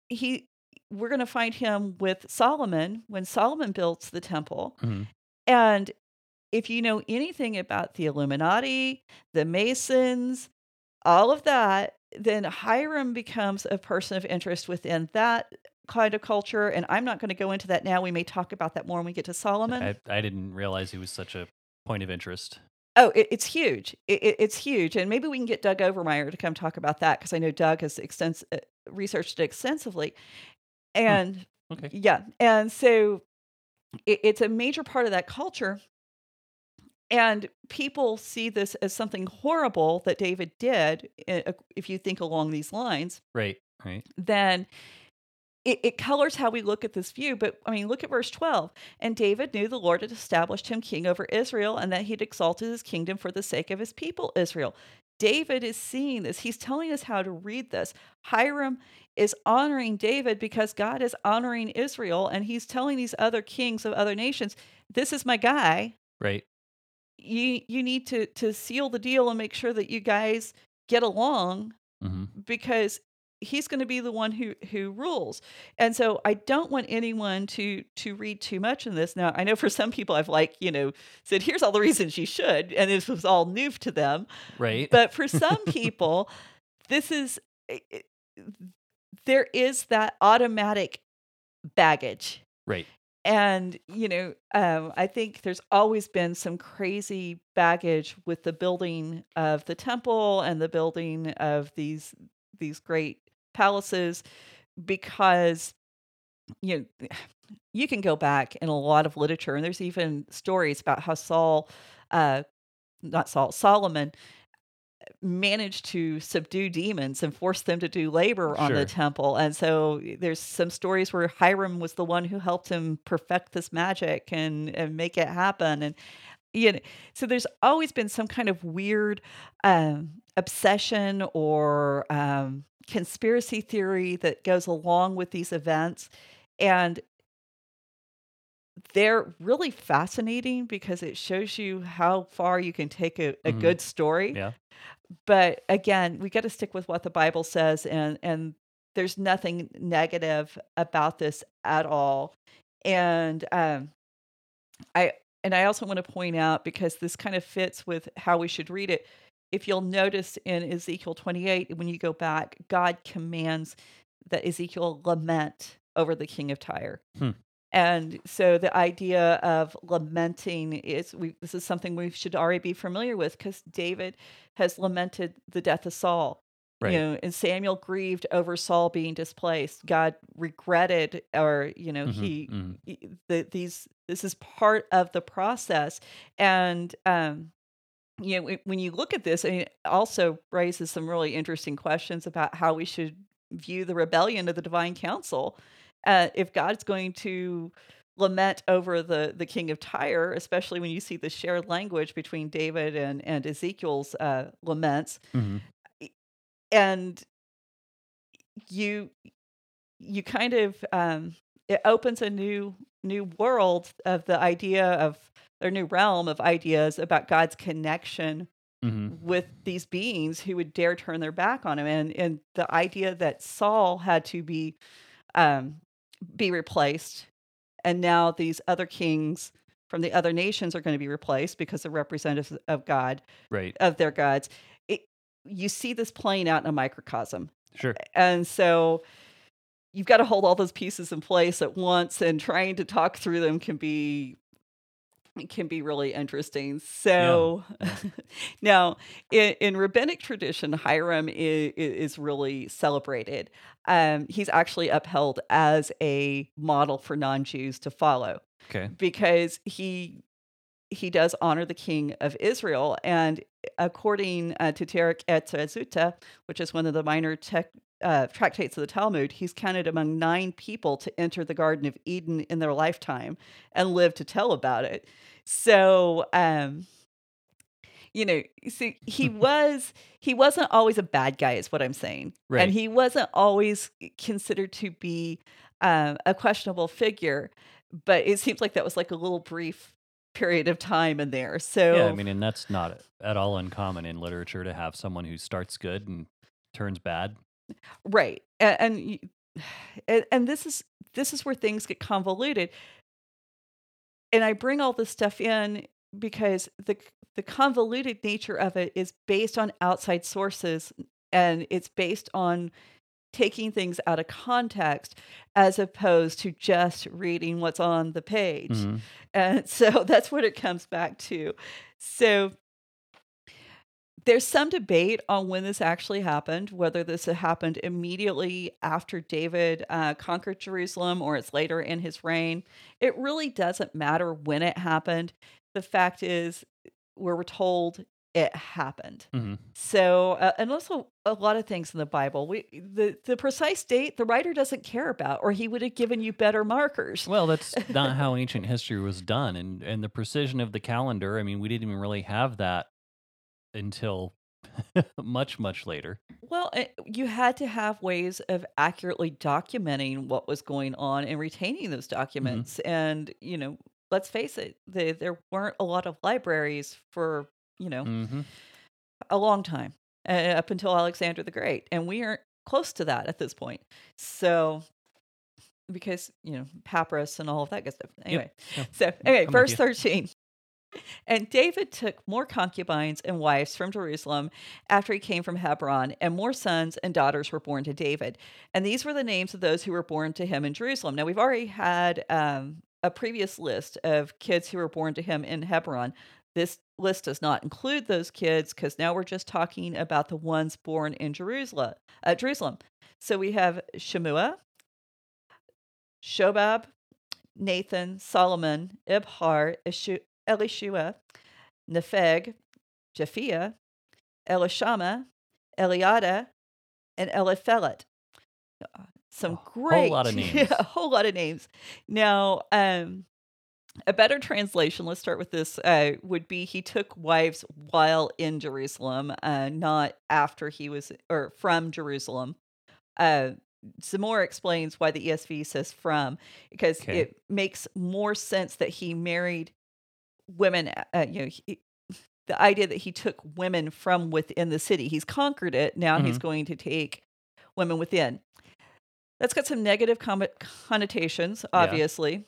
He, we're going to find him with Solomon when Solomon builds the temple. Mhm. And if you know anything about the Illuminati, the Masons, all of that, then Hiram becomes a person of interest within that kind of culture. And I'm not going to go into that now. We may talk about that more when we get to Solomon. I, I didn't realize he was such a point of interest. Oh, it, it's huge. It, it- it's huge. And maybe we can get Doug Overmeyer to come talk about that because I know Doug has extens- uh, researched it extensively. And Okay. yeah. And so it, it's a major part of that culture. And people see this as something horrible that David did, if you think along these lines, Right. Right. then it, it colors how we look at this view. But I mean, look at verse 12. And David knew the Lord had established him king over Israel and that he'd exalted his kingdom for the sake of his people, Israel. David is seeing this. He's telling us how to read this. Hiram is honoring David because God is honoring Israel. And he's telling these other kings of other nations, this is my guy. Right. You, you need to, to seal the deal and make sure that you guys get along hmm because he's going to be the one who who rules and so i don't want anyone to to read too much in this now i know for some people i've like you know said here's all the reasons you should and this was all new to them Right. but for some people this is i- i- there is that automatic baggage right. and you know um, i think there's always been some crazy baggage with the building of the temple and the building of these these great palaces because you know you can go back in a lot of literature and there's even stories about how saul uh not saul solomon managed to subdue demons and force them to do labor on Sure. the temple. And so there's some stories where Hiram was the one who helped him perfect this magic and, and make it happen. And you know, so there's always been some kind of weird um, obsession or um, conspiracy theory that goes along with these events. And they're really fascinating because it shows you how far you can take a, a Mhm. good story Yeah. but again we got to stick with what the bible says and and there's nothing negative about this at all and um i and i also want to point out because this kind of fits with how we should read it if you'll notice in ezekiel 28 when you go back god commands that ezekiel lament over the king of Tyre. Hmm. And so the idea of lamenting is we, this is something we should already be familiar with because David has lamented the death of Saul. Right. You know, and Samuel grieved over Saul being displaced. God regretted, or you know, Mhm, he, mhm. he the, these this is part of the process, and um, you know, when- you look at this, I mean, it also raises some really interesting questions about how we should view the rebellion of the divine council. Uh, if God's going to lament over the the king of Tyre, especially when you see the shared language between David and and Ezekiel's uh, laments, Mhm. And you you kind of um it opens a new new world of the idea of their new realm of ideas about God's connection Mhm. with these beings who would dare turn their back on him and and the idea that Saul had to be um be replaced and now these other kings from the other nations are going to be replaced because they're representatives of God Right. of their gods you see this playing out in a microcosm Sure. and so you've got to hold all those pieces in place at once and trying to talk through them can be it can be really interesting so now in, in rabbinic tradition hiram is, is really celebrated um, he's actually upheld as a model for non-jews to follow Okay. because he he does honor the king of Israel. And according uh, to Derech Eretz Zuta, which is one of the minor tech, uh, tractates of the Talmud, he's counted among nine people to enter the Garden of Eden in their lifetime and live to tell about it. So, um, you know, see, he was he wasn't always a bad guy, is what I'm saying, Right. and he wasn't always considered to be um, a questionable figure. But it seems like that was like a little brief period of time in there. So Yeah, I mean, and that's not at all uncommon in literature to have someone who starts good and turns bad. right, and and, and and this is this is where things get convoluted. And I bring all this stuff in because the the convoluted nature of it is based on outside sources and it's based on taking things out of context as opposed to just reading what's on the page. Mhm. And so that's what it comes back to. So there's some debate on when this actually happened, whether this happened immediately after David uh, conquered Jerusalem or it's later in his reign. It really doesn't matter when it happened. The fact is, we're told it happened. Mhm. So, uh, and also a lot of things in the Bible, we the the precise date the writer doesn't care about, or he would have given you better markers. Well, that's not how ancient history was done, and and the precision of the calendar. I mean, we didn't even really have that until much much later. Well, eh, you had to have ways of accurately documenting what was going on and retaining those documents. And you know, let's face it, the, there weren't a lot of libraries for you know hmm a long time uh, up until Alexander the Great, and we aren't close to that at this point. So, because you know papyrus and all of that good stuff. Anyway, Yeah. so anyway, I'm verse thirteen. And David took more concubines and wives from Jerusalem after he came from Hebron, and more sons and daughters were born to David. And these were the names of those who were born to him in Jerusalem. Now, we've already had um, a previous list of kids who were born to him in Hebron. This list does not include those kids because now we're just talking about the ones born in Jerusalem. Uh, Jerusalem. So we have Shemua, Shobab, Nathan, Solomon, Ibhar, Eshu- Elishua, Nepheg, Japhia, Elishama, Eliada, and Eliphelet. Uh, Some A whole great, lot of yeah, a whole lot of names. Now, um, a better translation, let's start with this, uh, would be he took wives while in Jerusalem, uh, not after he was, or from Jerusalem. Uh, Zamora explains why the ESV says from, because Okay. it makes more sense that he married women, uh, you know, he, the idea that he took women from within the city. He's conquered it. Now he's Mhm. going to take women within. That's got some negative com- connotations, obviously,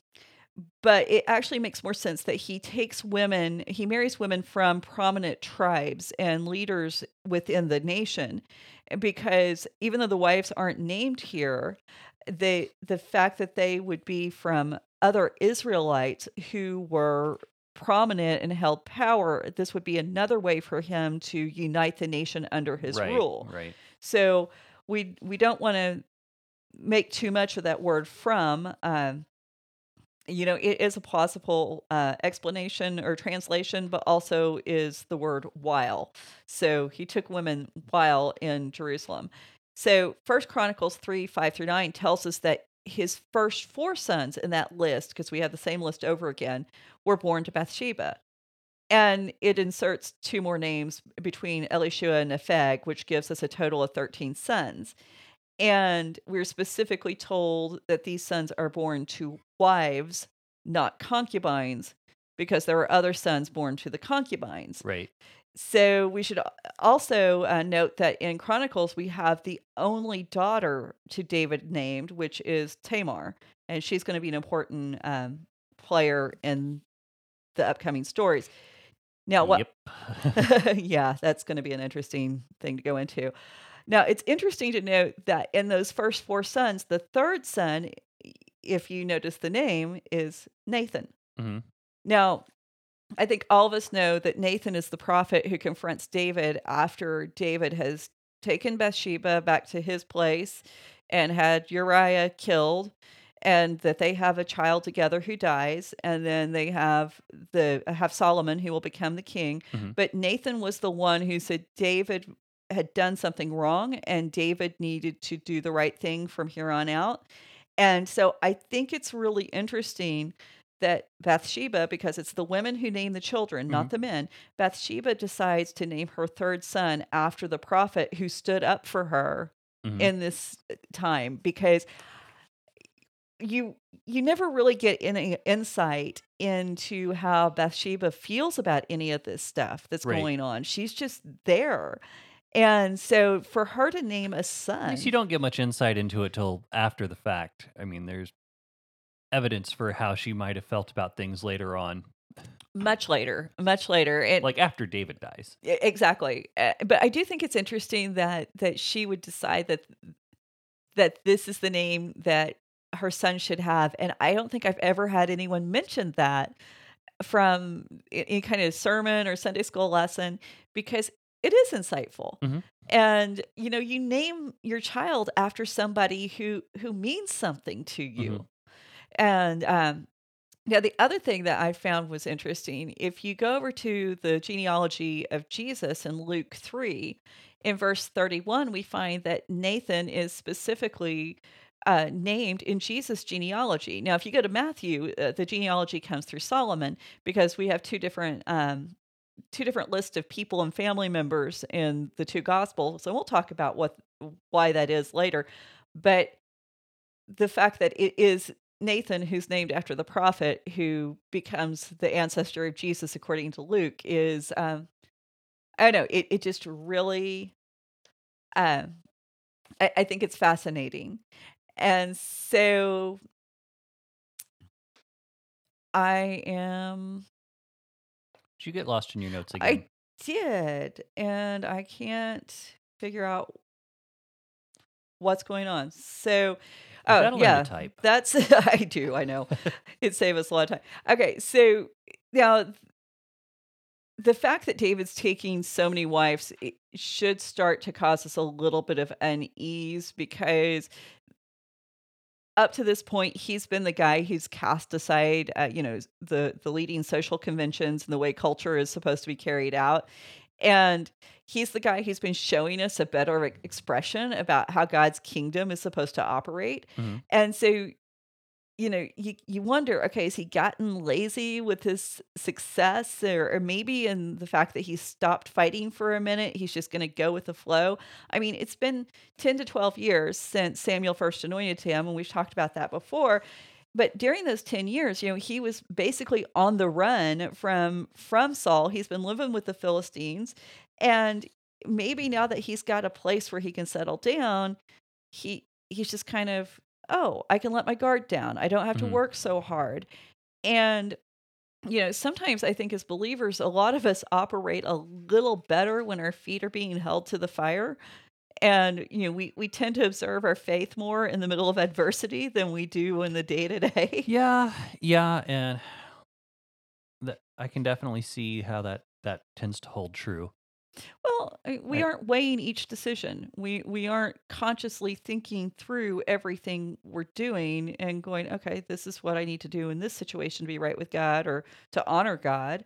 but it actually makes more sense that he takes women, he marries women from prominent tribes and leaders within the nation. Because even though the wives aren't named here, the the fact that they would be from other Israelites who were prominent and held power, this would be another way for him to unite the nation under his right, rule. Right. So we we don't want to make too much of that word from. Um, you know, it is a plausible uh, explanation or translation, but also is the word while. So he took women while in Jerusalem. So First Chronicles 3 5 through 9 tells us that his first four sons in that list, because we have the same list over again, were born to Bathsheba. And it inserts two more names between Elishua and Nepheg, which gives us a total of 13 sons. And we're specifically told that these sons are born to wives, not concubines, because there are other sons born to the concubines. Right. So we should also uh, note that in Chronicles, we have the only daughter to David named, which is Tamar. And she's going to be an important um, player in the upcoming stories. Now, what? Yep. yeah, that's going to be an interesting thing to go into. Now, it's interesting to note that in those first four sons, the third son, if you notice the name, is Nathan. Mhm. Now, I think all of us know that Nathan is the prophet who confronts David after David has taken Bathsheba back to his place and had Uriah killed and that they have a child together who dies and then they have the have Solomon who will become the king Mhm. but Nathan was the one who said David had done something wrong and David needed to do the right thing from here on out and so I think it's really interesting that Bathsheba, because it's the women who name the children, not the men, Bathsheba decides to name her third son after the prophet who stood up for her Mhm. in this uh, time because you you never really get any insight into how Bathsheba feels about any of this stuff that's Right. going on. She's just there. And so for her to name a At son least you don't get much insight into it till after the fact. I mean, there's evidence for how she might have felt about things later on, much later, much later. And like after David dies. Exactly. But I do think it's interesting that that she would decide that that this is the name that her son should have and I don't think I've ever had anyone mention that from any kind of sermon or Sunday school lesson because it is insightful. Mhm. And you know, you name your child after somebody who who means something to you. Mhm. And um now, the other thing that I found was interesting if you go over to the genealogy of Jesus in Luke 3, in verse 31, we find that Nathan is specifically uh, named in Jesus' genealogy. Now, if you go to Matthew, uh, the genealogy comes through Solomon because we have two different. Um, two different lists of people and family members in the two gospels and we'll talk about what why that is later but the fact that it is Nathan, who's named after the prophet who becomes the ancestor of Jesus, according to Luke, is um, I don't know. It it just really, um, I, I think it's fascinating, and so I am. Did you get lost in your notes again? I did, and I can't figure out what's going on. So, oh gotta learn to yeah, type. that's I do. I know it saved us a lot of time. Okay, so now the fact that David's taking so many wives it should start to cause us a little bit of unease because up to this point he's been the guy who's cast aside uh, you know the the leading social conventions and the way culture is supposed to be carried out and he's the guy who's been showing us a better expression about how God's kingdom is supposed to operate Mhm. and so you know you you wonder okay has he gotten lazy with his success? Or, or maybe in the fact that he stopped fighting for a minute he's just going to go with the flow? I mean it's been 10 to 12 years since samuel first anointed him and we've talked about that before. But during those 10 years you know he was basically on the run from from saul. He's been living with the philistines and maybe now that he's got a place where he can settle down he he's just kind of oh i can let my guard down i don't have to Mhm. work so hard and you know sometimes i think as believers a lot of us operate a little better when our feet are being held to the fire And you know, we we tend to observe our faith more in the middle of adversity than we do in the day to day. Yeah, yeah, and that I can definitely see how that that tends to hold true. Well, we I- aren't weighing each decision. We we aren't consciously thinking through everything we're doing and going, okay, this is what I need to do in this situation to be right with God or to honor God.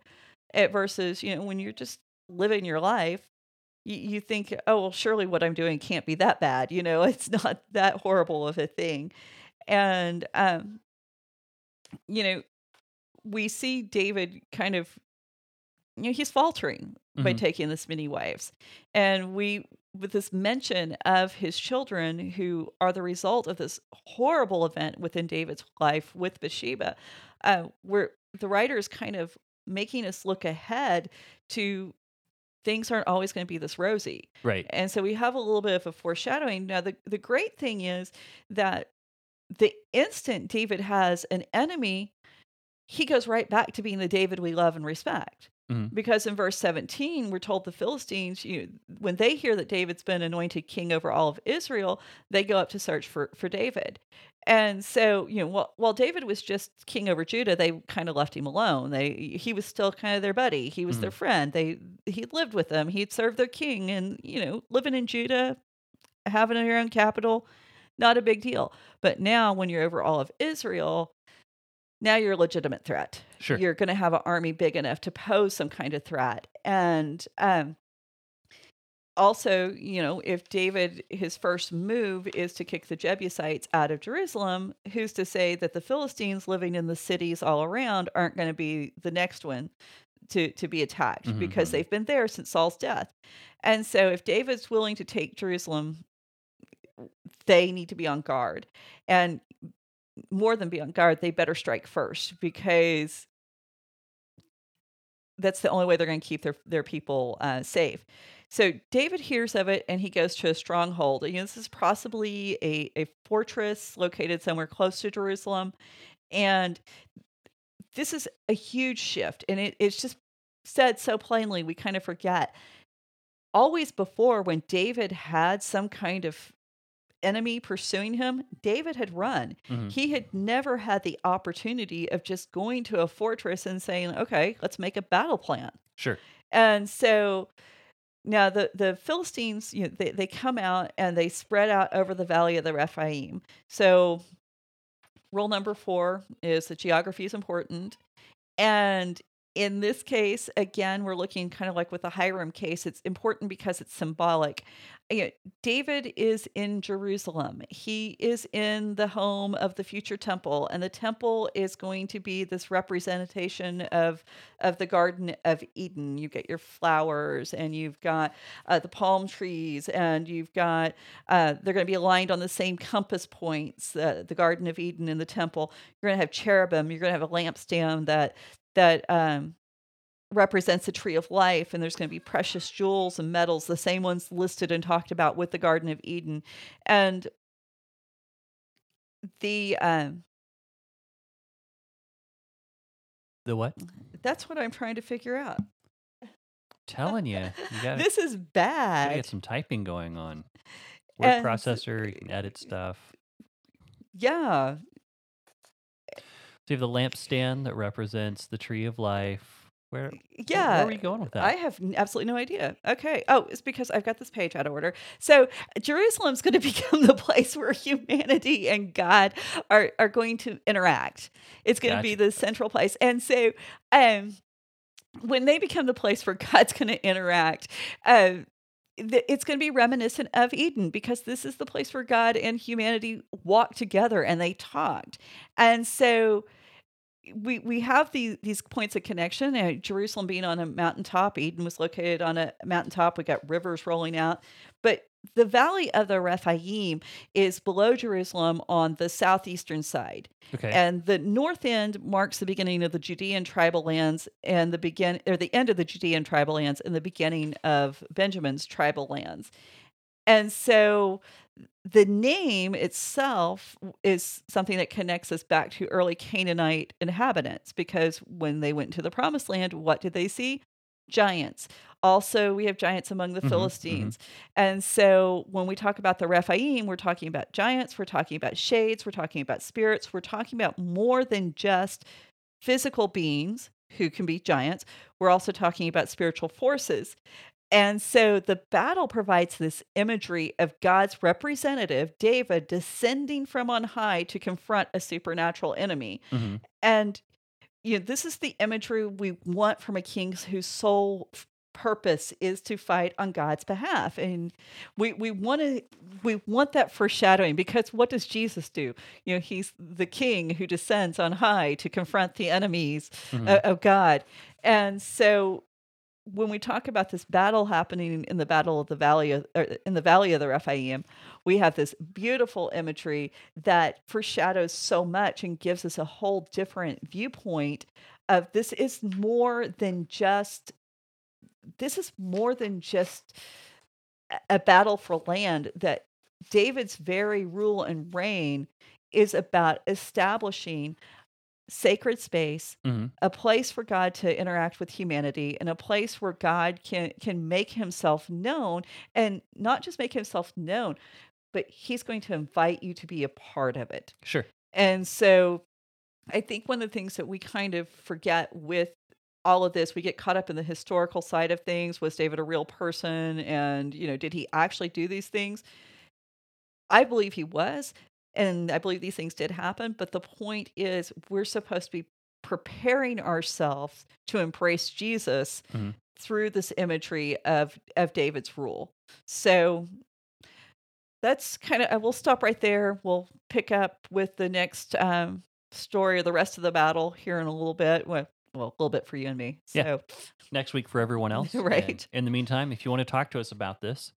eh, versus, you know, when you're just living your life, you, you think, oh well, surely what I'm doing can't be that bad. You know, it's not that horrible of a thing. And um, you know, we see David kind of you know, he's faltering by Mhm. taking this many wives. And we, with this mention of his children who are the result of this horrible event within David's life with Bathsheba, uh, where the writer is kind of making us look ahead to things aren't always going to be this rosy. Right. And so we have a little bit of a foreshadowing. Now, the, the great thing is that the instant David has an enemy, he goes right back to being the David we love and respect. Mhm. Because in verse 17, we're told the Philistines, you, when they hear that David's been anointed king over all of Israel, they go up to search for, for David. And so, you know, while, while David was just king over Judah, they kind of left him alone. They he was still kind of their buddy. He was their friend. They he lived with them. He'd served their king, and you know, living in Judah, having your own capital, not a big deal. But now, when you're over all of Israel, now you're a legitimate threat. Sure. You're going to have an army big enough to pose some kind of threat. And um, also, you know, if David, his first move is to kick the Jebusites out of Jerusalem, who's to say that the Philistines living in the cities all around aren't going to be the next one to, to be attacked Mhm, because mhm. they've been there since Saul's death. And so if David's willing to take Jerusalem, they need to be on guard. And more than be on guard, they better strike first because that's the only way they're going to keep their their people uh, safe. So David hears of it and he goes to a stronghold. You know, this is possibly a, a fortress located somewhere close to Jerusalem. And this is a huge shift. And it, it's just said so plainly, we kind of forget. Always before, when David had some kind of enemy pursuing him, David had run. Mhm. He had never had the opportunity of just going to a fortress and saying, okay, let's make a battle plan. Sure. And so now the, the Philistines, you know, they, they come out and they spread out over the valley of the Rephaim. So rule number four is that geography is important. And in this case, again, we're looking kind of like with the Hiram case, it's important because it's symbolic. You know, David is in Jerusalem. He is in the home of the future temple, and the temple is going to be this representation of of the Garden of Eden. You get your flowers, and you've got uh, the palm trees, and you've got uh, they're going to be aligned on the same compass points. Uh, the Garden of Eden and the temple. You're going to have cherubim. You're going to have a lampstand that that um, represents the tree of life, and there's going to be precious jewels and metals, the same ones listed and talked about with the Garden of Eden, and the um, The what? that's what I'm trying to figure out. Telling you, you gotta, This is bad. get some typing going on. Word And- processor, you can edit stuff. Yeah, So you have the lampstand that represents the tree of life. Where, yeah. where are we going with that? I have absolutely no idea. Okay. Oh, it's because I've got this page out of order. So Jerusalem's going to become the place where humanity and God are are going to interact. It's going to be the central place. And so um when they become the place where God's going to interact, uh, it's going to be reminiscent of Eden because this is the place where God and humanity walked together and they talked. And so we we have these these points of connection. Uh, Jerusalem being on a mountaintop, Eden was located on a mountaintop. We got rivers rolling out, but the valley of the Rephaim is below Jerusalem on the southeastern side, okay. and the north end marks the beginning of the Judean tribal lands and the begin or the end of the Judean tribal lands and the beginning of Benjamin's tribal lands. And so the name itself is something that connects us back to early Canaanite inhabitants because when they went to the promised land, what did they see? giants. Also, we have giants among the Mhm, mhm. Philistines. And so when we talk about the Rephaim, we're talking about giants, we're talking about shades, we're talking about spirits, we're talking about more than just physical beings who can be giants. We're also talking about spiritual forces. And so the battle provides this imagery of God's representative, David, descending from on high to confront a supernatural enemy. hmm And you know, this is the imagery we want from a king whose sole purpose is to fight on God's behalf. And we we want to we want that foreshadowing because what does Jesus do? You know, he's the king who descends on high to confront the enemies hmm o- of God. And so when we talk about this battle happening in the battle of the valley of, in the valley of the Rephaim, we have this beautiful imagery that foreshadows so much and gives us a whole different viewpoint of this is more than just this is more than just a battle for land that David's very rule and reign is about establishing sacred space hmm a place for God to interact with humanity and a place where God can can make himself known and not just make himself known but he's going to invite you to be a part of it. Sure. And so I think one of the things that we kind of forget with all of this we get caught up in the historical side of things was David a real person and you know did he actually do these things? I believe he was and I believe these things did happen, but the point is we're supposed to be preparing ourselves to embrace Jesus Mhm. through this imagery of of David's rule. So that's kind of I will stop right there. We'll pick up with the next um, story or the rest of the battle here in a little bit. Well, well, a little bit for you and me. Yeah. So Next week for everyone else. And Right. in the meantime, if you want to talk to us about this,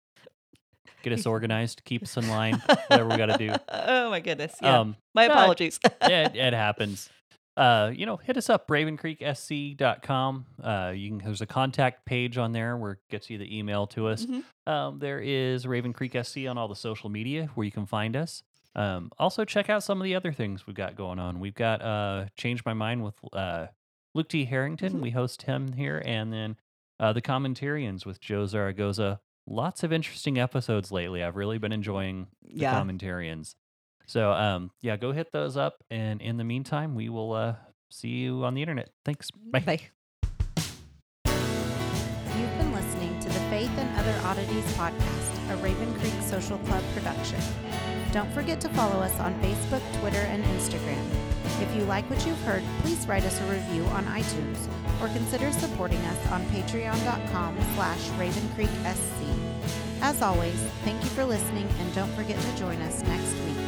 get us organized, keep us in line, whatever we got to do. oh my goodness. Yeah. Um, my apologies. yeah, it, it happens. Uh, you know, hit us up, ravencreeksc.com. Uh, you can, there's a contact page on there where it gets you the email to us. Mhm. Um, there is Raven Creek SC on all the social media where you can find us. Um, also check out some of the other things we've got going on. We've got uh, Change My Mind with uh, Luke T. Harrington. Mhm. We host him here, and then uh, the Commentarians with Joe Zaragoza. Lots of interesting episodes lately. I've really been enjoying the Yeah. Commentarians. So um, yeah, go hit those up, and in the meantime, we will uh, see you on the internet. Thanks. Bye. Bye. You've been listening to the Faith and Other Oddities podcast, a Raven Creek Social Club production. Don't forget to follow us on Facebook, Twitter, and Instagram. If you like what you've heard, please write us a review on iTunes or consider supporting us on patreon.com slash ravencreeksc. As always, thank you for listening and don't forget to join us next week.